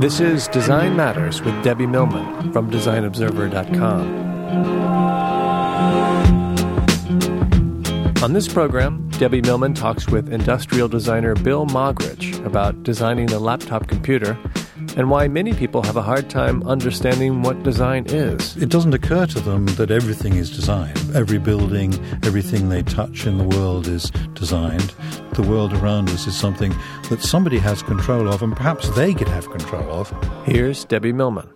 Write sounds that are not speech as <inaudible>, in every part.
This is Design Matters with Debbie Millman from DesignObserver.com. On this program, Debbie Millman talks with industrial designer Bill Moggridge about designing the laptop computer and why many people have a hard time understanding what design is. It doesn't occur to them that everything is design. Every building, everything they touch in the world is designed. The world around us is something that somebody has control of, and perhaps they could have control of. Here's Debbie Millman.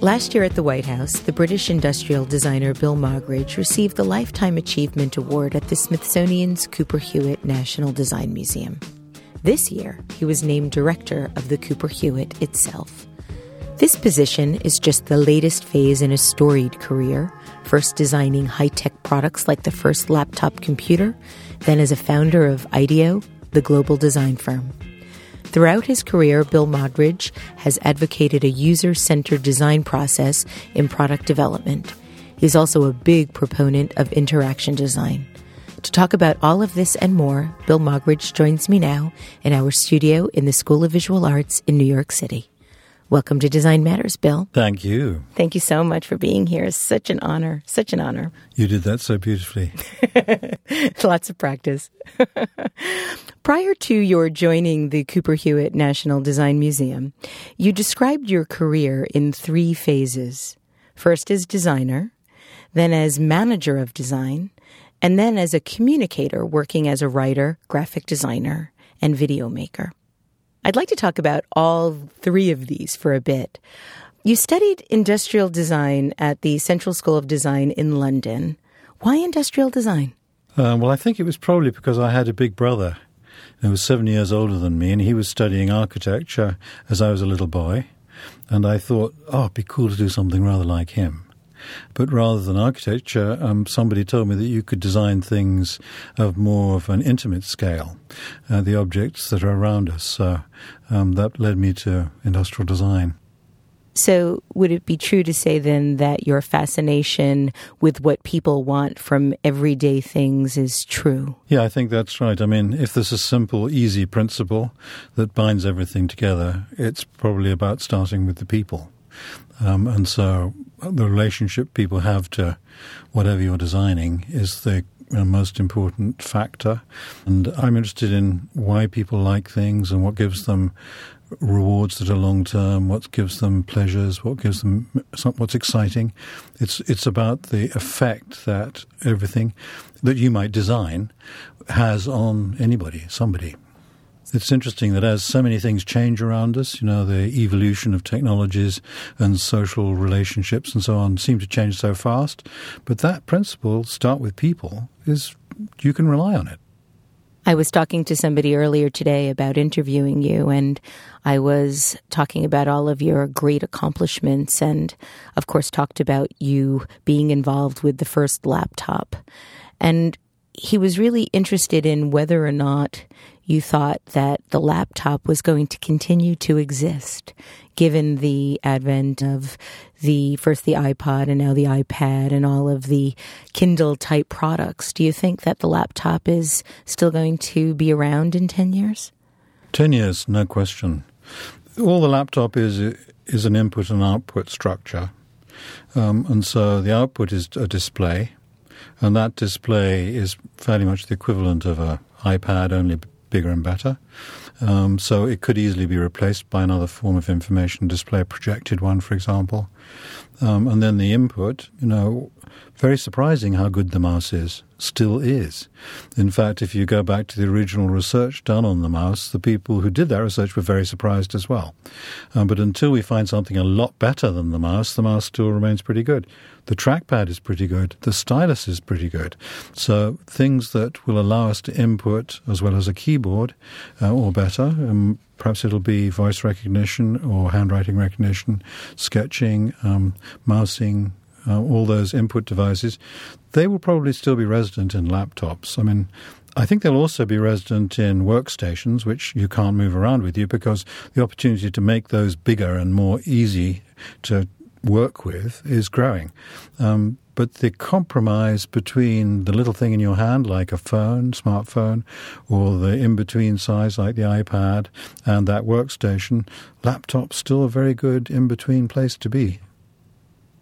Last year at the White House, the British industrial designer Bill Moggridge received the Lifetime Achievement Award at the Smithsonian's Cooper Hewitt National Design Museum. This year, he was named director of the Cooper Hewitt itself. This position is just the latest phase in a storied career, first designing high tech products like the first laptop computer, then as a founder of IDEO, the global design firm. Throughout his career, Bill Moggridge has advocated a user centered design process in product development. He's also a big proponent of interaction design. To talk about all of this and more, Bill Moggridge joins me now in our studio in the School of Visual Arts in New York City. Welcome to Design Matters, Bill. Thank you. Thank you so much for being here. It's such an honor. Such an honor. You did that so beautifully. <laughs> Lots of practice. <laughs> Prior to your joining the Cooper Hewitt National Design Museum, you described your career in three phases. First as designer, then as manager of design, and then as a communicator working as a writer, graphic designer, and video maker. I'd like to talk about all three of these for a bit. You studied industrial design at the Central School of Design in London. Why industrial design? Uh, well, I think it was probably because I had a big brother who was seven years older than me, and he was studying architecture as I was a little boy. And I thought, oh, it'd be cool to do something rather like him. But rather than architecture, um, somebody told me that you could design things of more of an intimate scale, uh, the objects that are around us. So um, that led me to industrial design. So, would it be true to say then that your fascination with what people want from everyday things is true? Yeah, I think that's right. I mean, if there's a simple, easy principle that binds everything together, it's probably about starting with the people. Um, and so the relationship people have to whatever you're designing is the most important factor. And I'm interested in why people like things and what gives them rewards that are long term, what gives them pleasures, what gives them what's exciting. It's it's about the effect that everything that you might design has on anybody, somebody. It's interesting that as so many things change around us, you know, the evolution of technologies and social relationships and so on seem to change so fast. But that principle, start with people, is you can rely on it. I was talking to somebody earlier today about interviewing you, and I was talking about all of your great accomplishments, and of course, talked about you being involved with the first laptop. And he was really interested in whether or not you thought that the laptop was going to continue to exist given the advent of the first the iPod and now the iPad and all of the Kindle type products. Do you think that the laptop is still going to be around in 10 years? 10 years, no question. All the laptop is is an input and output structure. Um, and so the output is a display, and that display is fairly much the equivalent of an iPad, only bigger and better. Um, so it could easily be replaced by another form of information display, a projected one, for example. Um, and then the input, you know, very surprising how good the mouse is, still is. In fact, if you go back to the original research done on the mouse, the people who did that research were very surprised as well. Um, but until we find something a lot better than the mouse, the mouse still remains pretty good. The trackpad is pretty good. The stylus is pretty good. So things that will allow us to input as well as a keyboard uh, or better. Um, perhaps it'll be voice recognition or handwriting recognition, sketching, um, mousing, uh, all those input devices, they will probably still be resident in laptops. I mean, I think they'll also be resident in workstations, which you can't move around with you because the opportunity to make those bigger and more easy to work with is growing. Um, but the compromise between the little thing in your hand, like a phone, smartphone, or the in between size, like the iPad, and that workstation, laptop's still a very good in between place to be.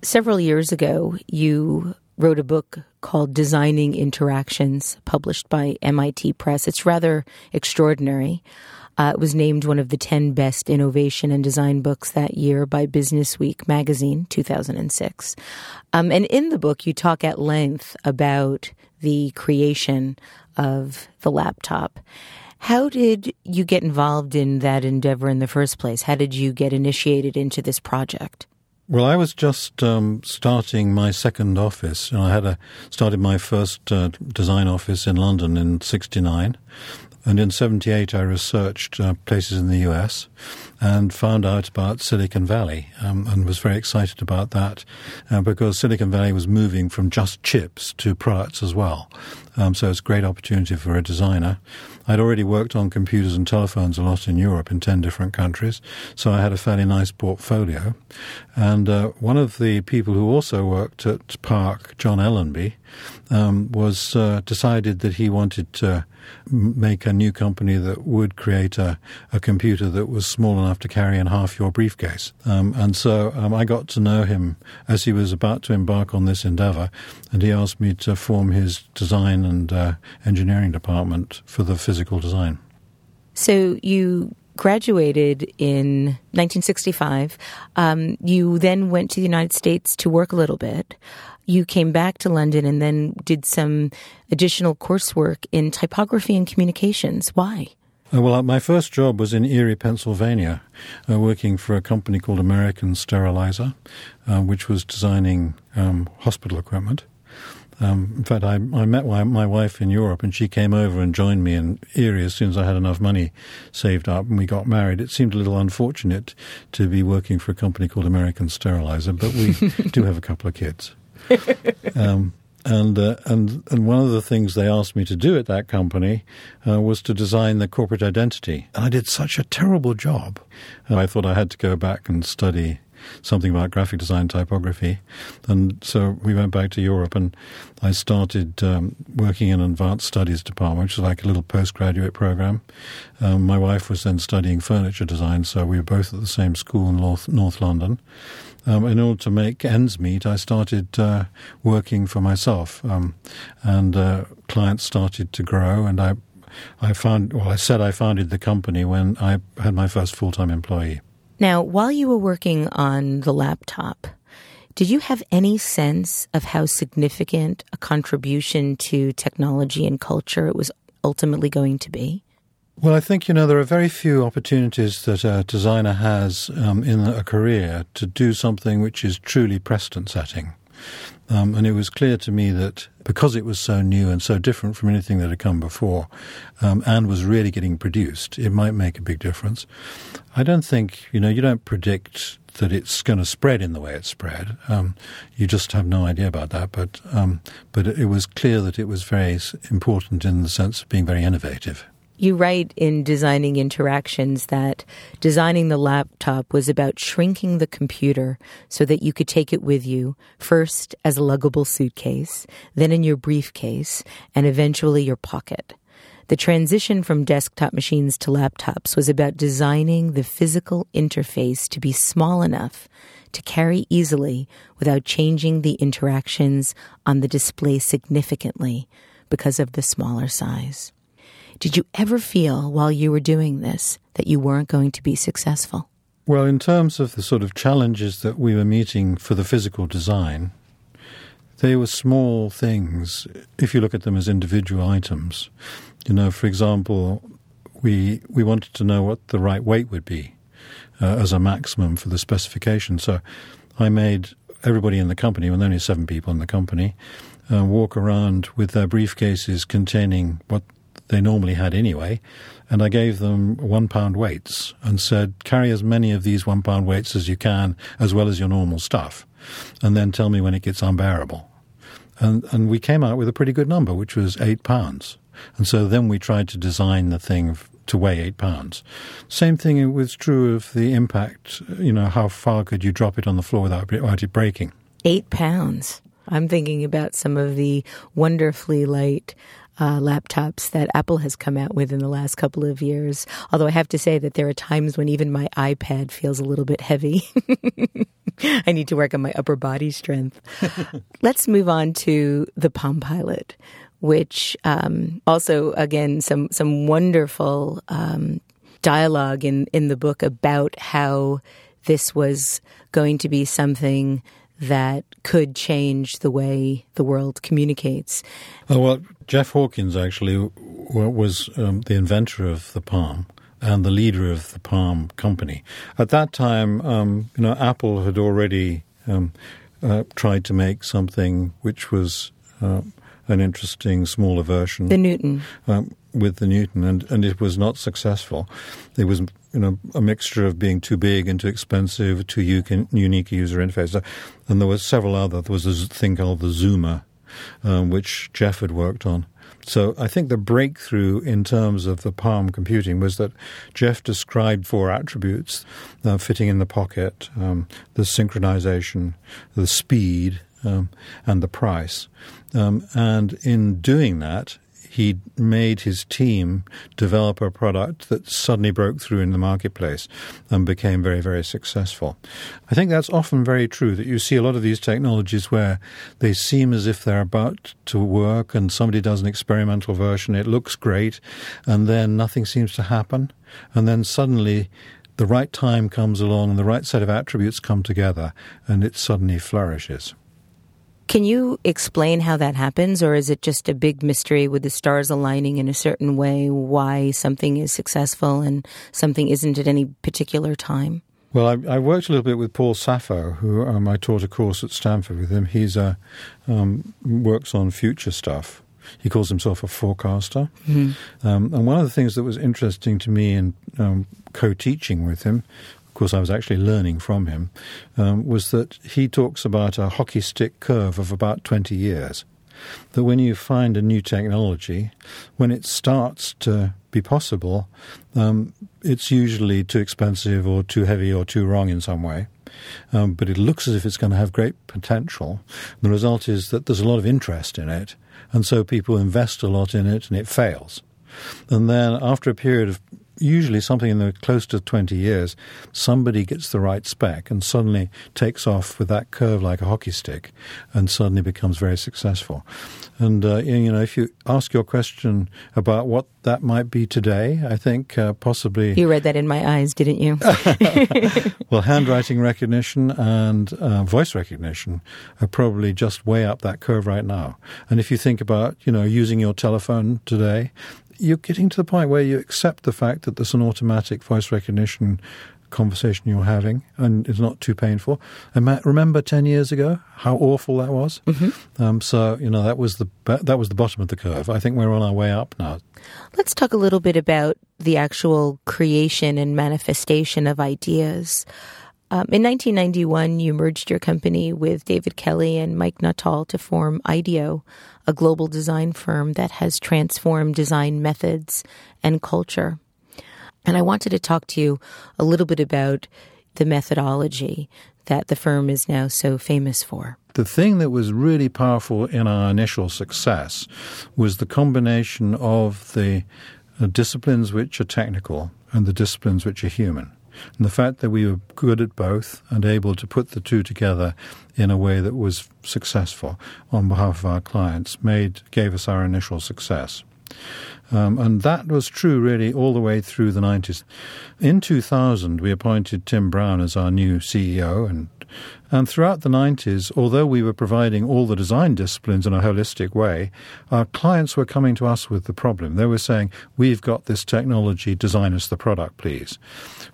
Several years ago, you wrote a book called Designing Interactions, published by MIT Press. It's rather extraordinary. Uh, it was named one of the 10 best innovation and design books that year by Business Week magazine, 2006. Um, and in the book, you talk at length about the creation of the laptop. How did you get involved in that endeavor in the first place? How did you get initiated into this project? Well, I was just um, starting my second office. I had a, started my first uh, design office in London in '69, and in 78, I researched uh, places in the US and found out about Silicon Valley um, and was very excited about that uh, because Silicon Valley was moving from just chips to products as well. Um, so it's a great opportunity for a designer. I'd already worked on computers and telephones a lot in Europe in 10 different countries, so I had a fairly nice portfolio. And uh, one of the people who also worked at PARC, John Ellenby, um, was uh, decided that he wanted to make a new company that would create a, a computer that was small enough to carry in half your briefcase. Um, and so um, I got to know him as he was about to embark on this endeavor, and he asked me to form his design and uh, engineering department for the physical design. So you graduated in 1965. Um, you then went to the United States to work a little bit you came back to London and then did some additional coursework in typography and communications. Why? Uh, well, uh, my first job was in Erie, Pennsylvania, uh, working for a company called American Sterilizer, uh, which was designing um, hospital equipment. Um, in fact, I, I met my, my, wife in Europe, and she came over and joined me in Erie as soon as I had enough money saved up, and we got married. It seemed a little unfortunate to be working for a company called American Sterilizer, but we <laughs> do have a couple of kids. um, <laughs> and uh, and and one of the things they asked me to do at that company uh, was to design the corporate identity, and I did such a terrible job. And I thought I had to go back and study something about graphic design typography, and so we went back to Europe, and I started um, working in an advanced studies department, which is like a little postgraduate program. Um, my wife was then studying furniture design, so we were both at the same school in North, North London um, in order to make ends meet, I started uh, working for myself, um, and uh, clients started to grow. And I, I found, well, I said I founded the company when I had my first full time employee. Now, while you were working on the laptop, did you have any sense of how significant a contribution to technology and culture it was ultimately going to be? Well, I think, you know, there are very few opportunities that a designer has um, in a career to do something which is truly precedent setting. Um, and it was clear to me that because it was so new and so different from anything that had come before um, and was really getting produced, it might make a big difference. I don't think, you know, you don't predict that it's going to spread in the way it spread. Um, you just have no idea about that. But, um, but it was clear that it was very important in the sense of being very innovative. You write in Designing Interactions that designing the laptop was about shrinking the computer so that you could take it with you, first as a luggable suitcase, then in your briefcase, and eventually your pocket. The transition from desktop machines to laptops was about designing the physical interface to be small enough to carry easily without changing the interactions on the display significantly because of the smaller size. Did you ever feel while you were doing this that you weren't going to be successful? Well, in terms of the sort of challenges that we were meeting for the physical design, they were small things if you look at them as individual items. You know, for example, we we wanted to know what the right weight would be uh, as a maximum for the specification. So I made everybody in the company, and only seven people in the company, uh, walk around with their briefcases containing what they normally had anyway, and I gave them one pound weights and said, carry as many of these one pound weights as you can, as well as your normal stuff, and then tell me when it gets unbearable. And, and we came out with a pretty good number, which was eight pounds. And so then we tried to design the thing to weigh eight pounds. Same thing was true of the impact, you know, how far could you drop it on the floor without, without it breaking? Eight pounds. I'm thinking about some of the wonderfully light uh, laptops that Apple has come out with in the last couple of years. Although I have to say that there are times when even my iPad feels a little bit heavy. <laughs> I need to work on my upper body strength. <laughs> Let's move on to the Palm Pilot, which um, also, again, some some wonderful um, dialogue in in the book about how this was going to be something that could change the way the world communicates. Oh, well, Jeff Hawkins actually was um, the inventor of the Palm and the leader of the Palm company. At that time, um, you know, Apple had already um, uh, tried to make something which was uh, an interesting smaller version. The Newton. Um, with the Newton, and, and it was not successful. It was you know a mixture of being too big and too expensive, too unique user interface, and there were several other. There was a thing called the Zoomer, um, which Jeff had worked on. So I think the breakthrough in terms of the Palm computing was that Jeff described four attributes: uh, fitting in the pocket, um, the synchronization, the speed, um, and the price. Um, and in doing that, he made his team develop a product that suddenly broke through in the marketplace and became very, very successful. I think that's often very true that you see a lot of these technologies where they seem as if they're about to work and somebody does an experimental version, it looks great, and then nothing seems to happen. And then suddenly the right time comes along and the right set of attributes come together and it suddenly flourishes. Can you explain how that happens, or is it just a big mystery with the stars aligning in a certain way why something is successful and something isn't at any particular time? Well, I, I worked a little bit with Paul Saffo, who um, I taught a course at Stanford with him. He's uh, um, works on future stuff. He calls himself a forecaster. Mm-hmm. Um, and one of the things that was interesting to me in um, co-teaching with him course, I was actually learning from him, um, was that he talks about a hockey stick curve of about 20 years. That when you find a new technology, when it starts to be possible, um, it's usually too expensive or too heavy or too wrong in some way. Um, but it looks as if it's going to have great potential. The result is that there's a lot of interest in it, and so people invest a lot in it, and it fails. And then after a period of usually something in the close to 20 years, somebody gets the right spec and suddenly takes off with that curve like a hockey stick and suddenly becomes very successful. And, uh, you know, if you ask your question about what that might be today, I think uh, possibly. You read that in my eyes, didn't you? <laughs> well, handwriting recognition and uh, voice recognition are probably just way up that curve right now. And if you think about, you know, using your telephone today, you're getting to the point where you accept the fact that there's an automatic voice recognition conversation you're having and it's not too painful. And Matt, remember 10 years ago how awful that was? Mm-hmm. Um, so, you know, that was, the, that was the bottom of the curve. I think we're on our way up now. Let's talk a little bit about the actual creation and manifestation of ideas. Um, in 1991, you merged your company with David Kelley and Mike Nuttall to form IDEO, a global design firm that has transformed design methods and culture. And I wanted to talk to you a little bit about the methodology that the firm is now so famous for. The thing that was really powerful in our initial success was the combination of the disciplines which are technical and the disciplines which are human. And the fact that we were good at both and able to put the two together in a way that was successful on behalf of our clients made gave us our initial success. Um, and that was true really all the way through the 90s. In 2000, we appointed Tim Brown as our new CEO and and throughout the 90s, although we were providing all the design disciplines in a holistic way, our clients were coming to us with the problem. They were saying, We've got this technology, design us the product, please.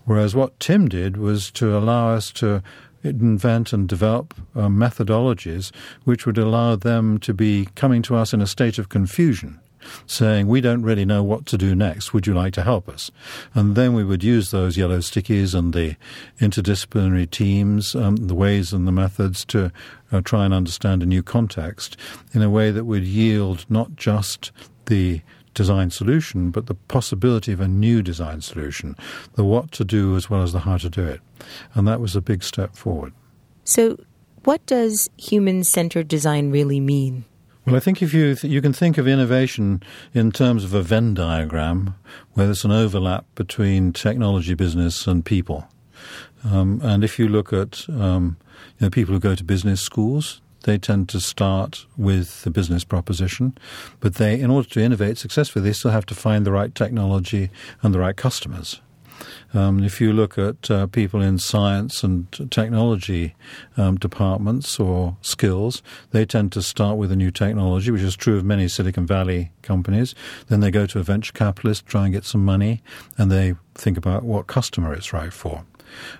Whereas what Tim did was to allow us to invent and develop uh, methodologies which would allow them to be coming to us in a state of confusion saying, We don't really know what to do next. Would you like to help us? And then we would use those yellow stickies and the interdisciplinary teams, um, the ways and the methods to uh, try and understand a new context in a way that would yield not just the design solution, but the possibility of a new design solution, the what to do as well as the how to do it. And that was a big step forward. So, what does human centered design really mean? Well, I think if you th- you can think of innovation in terms of a Venn diagram, where there's an overlap between technology, business, and people. Um, and if you look at um, you know, people who go to business schools, they tend to start with the business proposition, but they, in order to innovate successfully, they still have to find the right technology and the right customers. Um, if you look at uh, people in science and technology um, departments or skills, they tend to start with a new technology, which is true of many Silicon Valley companies. Then they go to a venture capitalist, try and get some money, and they think about what customer it's right for.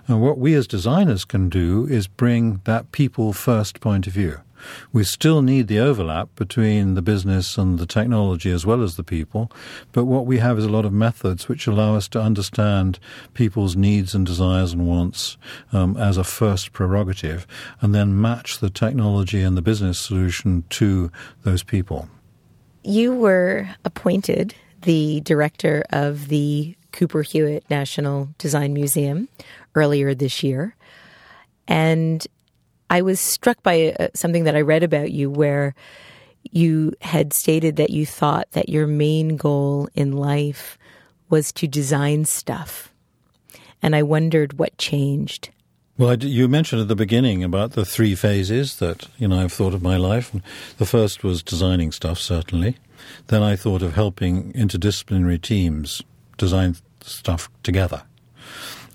And what we as designers can do is bring that people first point of view. We still need the overlap between the business and the technology as well as the people, but what we have is a lot of methods which allow us to understand people's needs and desires and wants um, as a first prerogative, and then match the technology and the business solution to those people. You were appointed the director of the Cooper Hewitt National Design Museum earlier this year. And I was struck by uh, something that I read about you where you had stated that you thought that your main goal in life was to design stuff. And I wondered what changed. Well, you mentioned at the beginning about the three phases that you know I've thought of my life. The first was designing stuff, certainly. Then I thought of helping interdisciplinary teams design stuff together.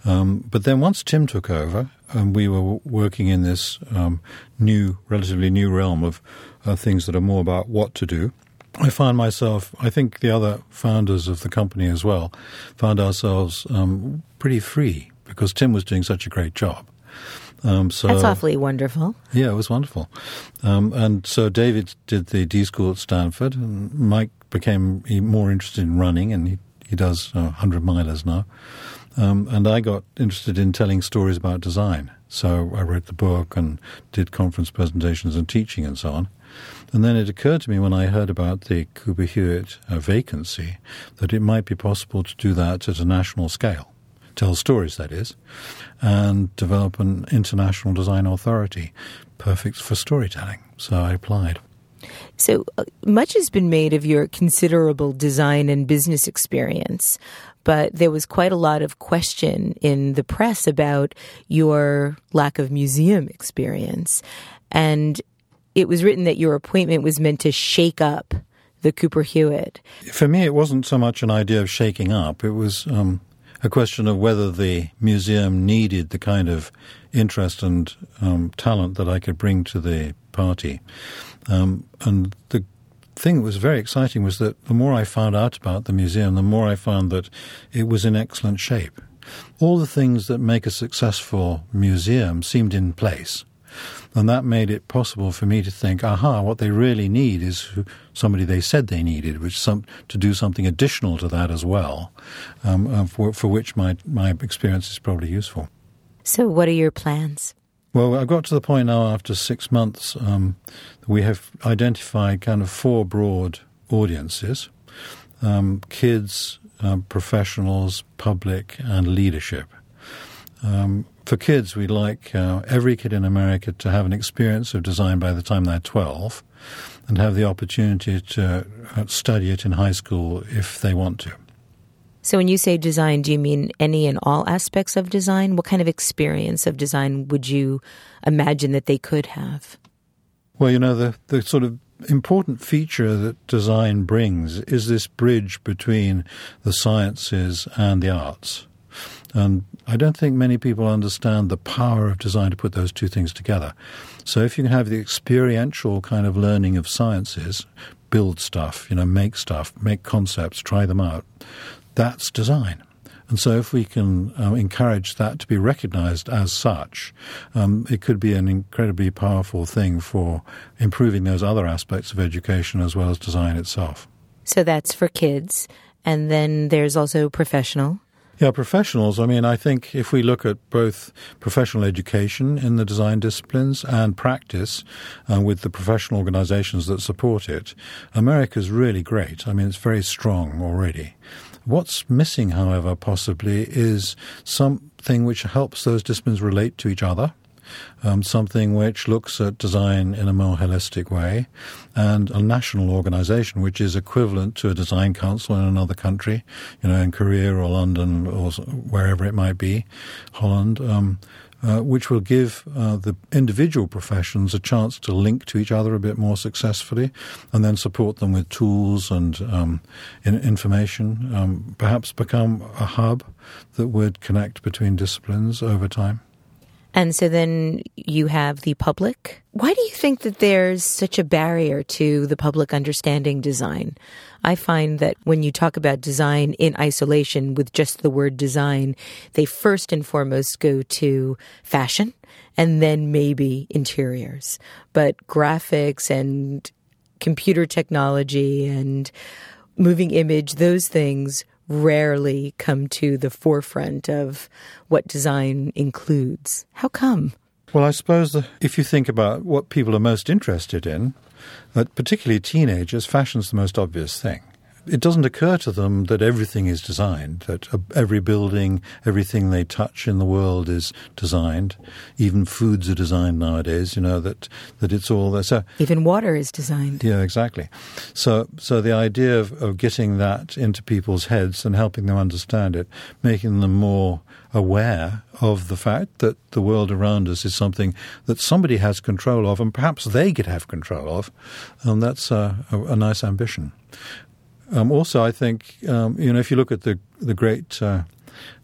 Um, but then once Tim took over, and we were working in this um, new, relatively new realm of uh, things that are more about what to do. I found myself, I think the other founders of the company as well, found ourselves um, pretty free because Tim was doing such a great job. Um, so, That's awfully wonderful. Yeah, it was wonderful. Um, and so David did the D School at Stanford, and Mike became more interested in running, and he, he does uh, 100 milers now. Um, and I got interested in telling stories about design. So I wrote the book and did conference presentations and teaching and so on. And then it occurred to me when I heard about the Cooper Hewitt uh, vacancy that it might be possible to do that at a national scale, tell stories, that is, and develop an international design authority perfect for storytelling. So I applied. So uh, much has been made of your considerable design and business experience but there was quite a lot of question in the press about your lack of museum experience. And it was written that your appointment was meant to shake up the Cooper Hewitt. For me, it wasn't so much an idea of shaking up, it was um, a question of whether the museum needed the kind of interest and um, talent that I could bring to the party. Um, and the thing that was very exciting was that the more I found out about the museum, the more I found that it was in excellent shape. All the things that make a successful museum seemed in place. And that made it possible for me to think, aha, what they really need is somebody they said they needed, which some to do something additional to that as well, um, uh, for, for which my, my experience is probably useful. So, what are your plans? Well, I've got to the point now after six months. Um, we have identified kind of four broad audiences um, kids, um, professionals, public, and leadership. Um, for kids, we'd like uh, every kid in America to have an experience of design by the time they're 12 and have the opportunity to uh, study it in high school if they want to. So, when you say design, do you mean any and all aspects of design? What kind of experience of design would you imagine that they could have? Well, you know, the, the sort of important feature that design brings is this bridge between the sciences and the arts. And I don't think many people understand the power of design to put those two things together. So if you can have the experiential kind of learning of sciences, build stuff, you know, make stuff, make concepts, try them out, that's design. And so, if we can um, encourage that to be recognized as such, um, it could be an incredibly powerful thing for improving those other aspects of education as well as design itself. So, that's for kids. And then there's also professional. Yeah, professionals. I mean, I think if we look at both professional education in the design disciplines and practice uh, with the professional organizations that support it, America's really great. I mean, it's very strong already. What's missing, however, possibly, is something which helps those disciplines relate to each other um, something which looks at design in a more holistic way, and a national organization which is equivalent to a design council in another country, you know, in Korea or London or wherever it might be, Holland. Um, uh, which will give uh, the individual professions a chance to link to each other a bit more successfully and then support them with tools and um, in information, um, perhaps become a hub that would connect between disciplines over time. And so then you have the public. Why do you think that there's such a barrier to the public understanding design? I find that when you talk about design in isolation with just the word design, they first and foremost go to fashion and then maybe interiors. But graphics and computer technology and moving image, those things rarely come to the forefront of what design includes. How come? Well, I suppose if you think about what people are most interested in, that particularly teenagers, fashion's the most obvious thing it doesn't occur to them that everything is designed, that every building, everything they touch in the world is designed. Even foods are designed nowadays, you know, that, that it's all there. So, Even water is designed. Yeah, exactly. So, so the idea of, of getting that into people's heads and helping them understand it, making them more aware of the fact that the world around us is something that somebody has control of and perhaps they could have control of, and that's a, a, a nice ambition. Um, also, I think um, you know if you look at the the great uh,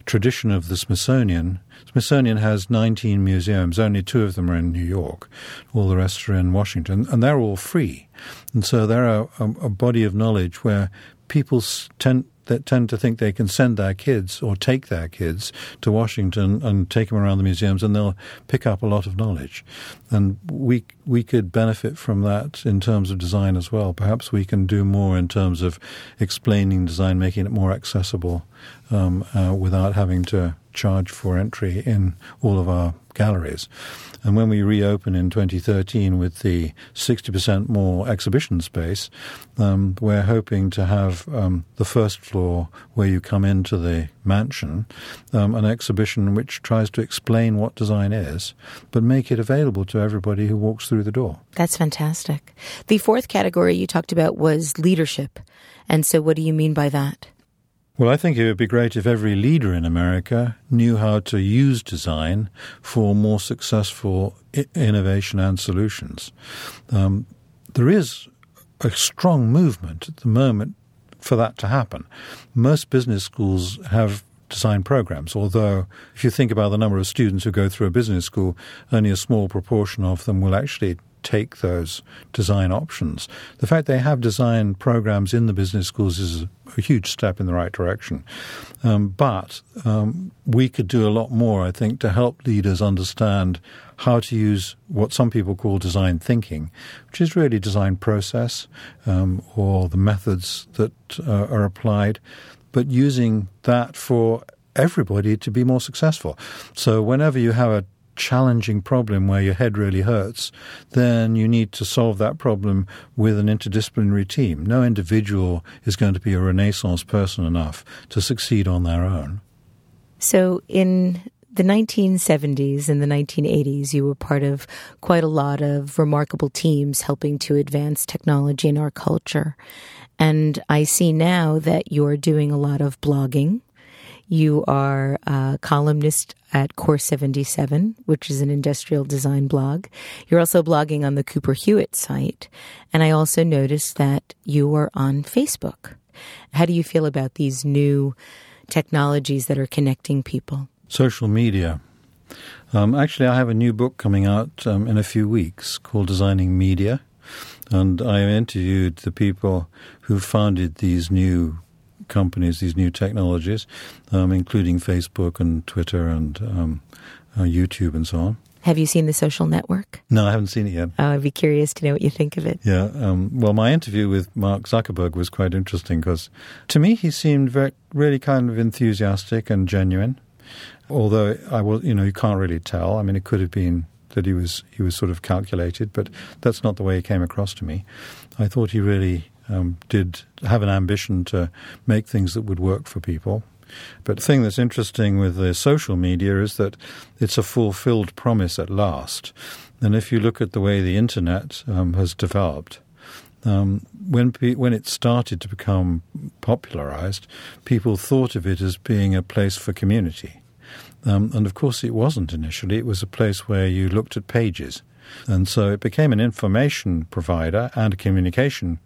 tradition of the Smithsonian, Smithsonian has 19 museums. Only two of them are in New York. All the rest are in Washington, and they're all free. And so they're a, a, body of knowledge where people tend that tend to think they can send their kids or take their kids to Washington and take them around the museums, and they'll pick up a lot of knowledge. And we we could benefit from that in terms of design as well. Perhaps we can do more in terms of explaining design, making it more accessible, um, uh, without having to charge for entry in all of our galleries. And when we reopen in 2013 with the 60% more exhibition space, um, we're hoping to have um, the first floor where you come into the mansion, um, an exhibition which tries to explain what design is, but make it available to everybody who walks through the door. That's fantastic. The fourth category you talked about was leadership. And so, what do you mean by that? Well, I think it would be great if every leader in America knew how to use design for more successful I- innovation and solutions. Um, there is a strong movement at the moment for that to happen. Most business schools have design programs, although if you think about the number of students who go through a business school, only a small proportion of them will actually take those design options. The fact they have design programs in the business schools is a huge step in the right direction. Um, but um, we could do a lot more, I think, to help leaders understand how to use what some people call design thinking, which is really design process um, or the methods that uh, are applied, but using that for everybody to be more successful. So whenever you have a challenging problem where your head really hurts, then you need to solve that problem with an interdisciplinary team. No individual is going to be a Renaissance person enough to succeed on their own. So, in the 1970s and the 1980s, you were part of quite a lot of remarkable teams helping to advance technology in our culture. And I see now that you're doing a lot of blogging you are a columnist at Core 77, which is an industrial design blog. You're also blogging on the Cooper Hewitt site. And I also noticed that you are on Facebook. How do you feel about these new technologies that are connecting people? Social media. Um, actually, I have a new book coming out um, in a few weeks called Designing Media. And I interviewed the people who founded these new companies, these new technologies, um, including Facebook and Twitter and um, uh, YouTube and so on. Have you seen The Social Network? No, I haven't seen it yet. Oh, I'd be curious to know what you think of it. Yeah. Um, well, my interview with Mark Zuckerberg was quite interesting because to me he seemed very, really kind of enthusiastic and genuine. Although I was, you know, you can't really tell. I mean, it could have been that he was he was sort of calculated, but that's not the way he came across to me. I thought he really um, did have an ambition to make things that would work for people. But the thing that's interesting with the social media is that it's a fulfilled promise at last. And if you look at the way the internet um, has developed, um, when when it started to become popularized, people thought of it as being a place for community. Um, and of course, it wasn't initially. It was a place where you looked at pages. And so it became an information provider and a communication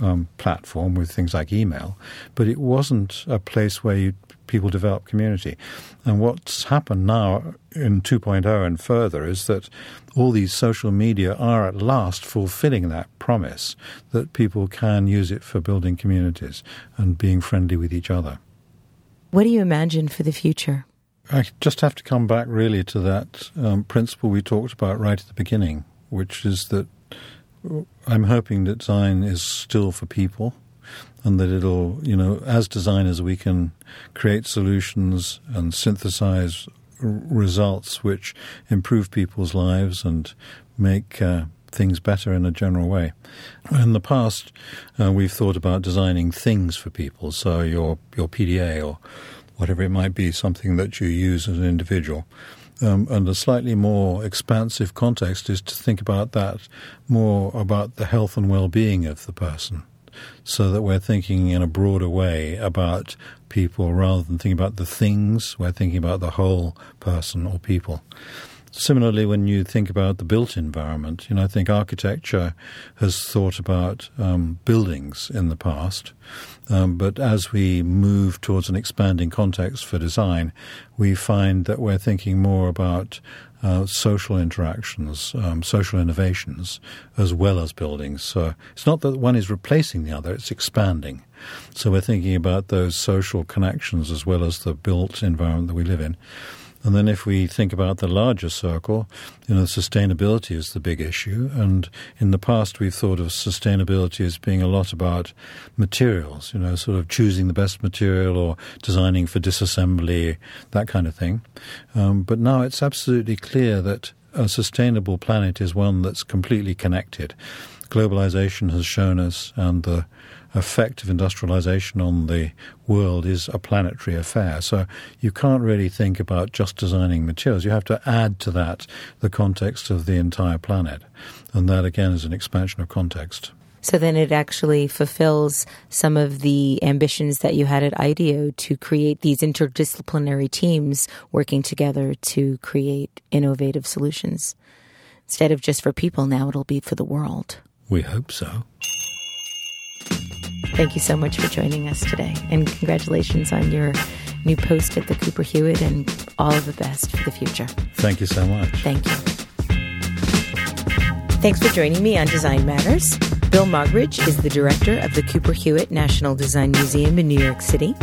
um, platform with things like email, but it wasn't a place where you, people develop community. And what's happened now in 2.0 and further is that all these social media are at last fulfilling that promise that people can use it for building communities and being friendly with each other. What do you imagine for the future? I just have to come back really to that um, principle we talked about right at the beginning, which is that I'm hoping that design is still for people and that it'll, you know, as designers, we can create solutions and synthesize results which improve people's lives and make uh, things better in a general way. In the past, uh, we've thought about designing things for people, so your your PDA or whatever it might be, something that you use as an individual. Um, and a slightly more expansive context is to think about that more about the health and well-being of the person so that we're thinking in a broader way about people rather than thinking about the things, we're thinking about the whole person or people. Similarly, when you think about the built environment, you know, I think architecture has thought about um, buildings in the past, um, but as we move towards an expanding context for design, we find that we're thinking more about uh, social interactions, um, social innovations, as well as buildings. So it's not that one is replacing the other, it's expanding. So we're thinking about those social connections as well as the built environment that we live in. And then if we think about the larger circle, you know, sustainability is the big issue. And in the past, we've thought of sustainability as being a lot about materials, you know, sort of choosing the best material or designing for disassembly, that kind of thing. Um, but now it's absolutely clear that a sustainable planet is one that's completely connected. Globalization has shown us, and the effect of industrialization on the world is a planetary affair. So you can't really think about just designing materials. You have to add to that the context of the entire planet. And that, again, is an expansion of context. So then it actually fulfills some of the ambitions that you had at IDEO to create these interdisciplinary teams working together to create innovative solutions. Instead of just for people, now it'll be for the world. We hope so. Thank you so much for joining us today. And congratulations on your new post at the Cooper Hewitt and all of the best for the future. Thank you so much. Thank you. Thanks for joining me on Design Matters. Bill Moggridge is the director of the Cooper Hewitt National Design Museum in New York City.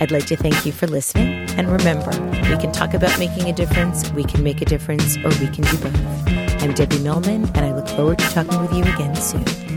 I'd like to thank you for listening. And remember, we can talk about making a difference, we can make a difference, or we can do both. I'm Debbie Millman, and I look forward to talking with you again soon.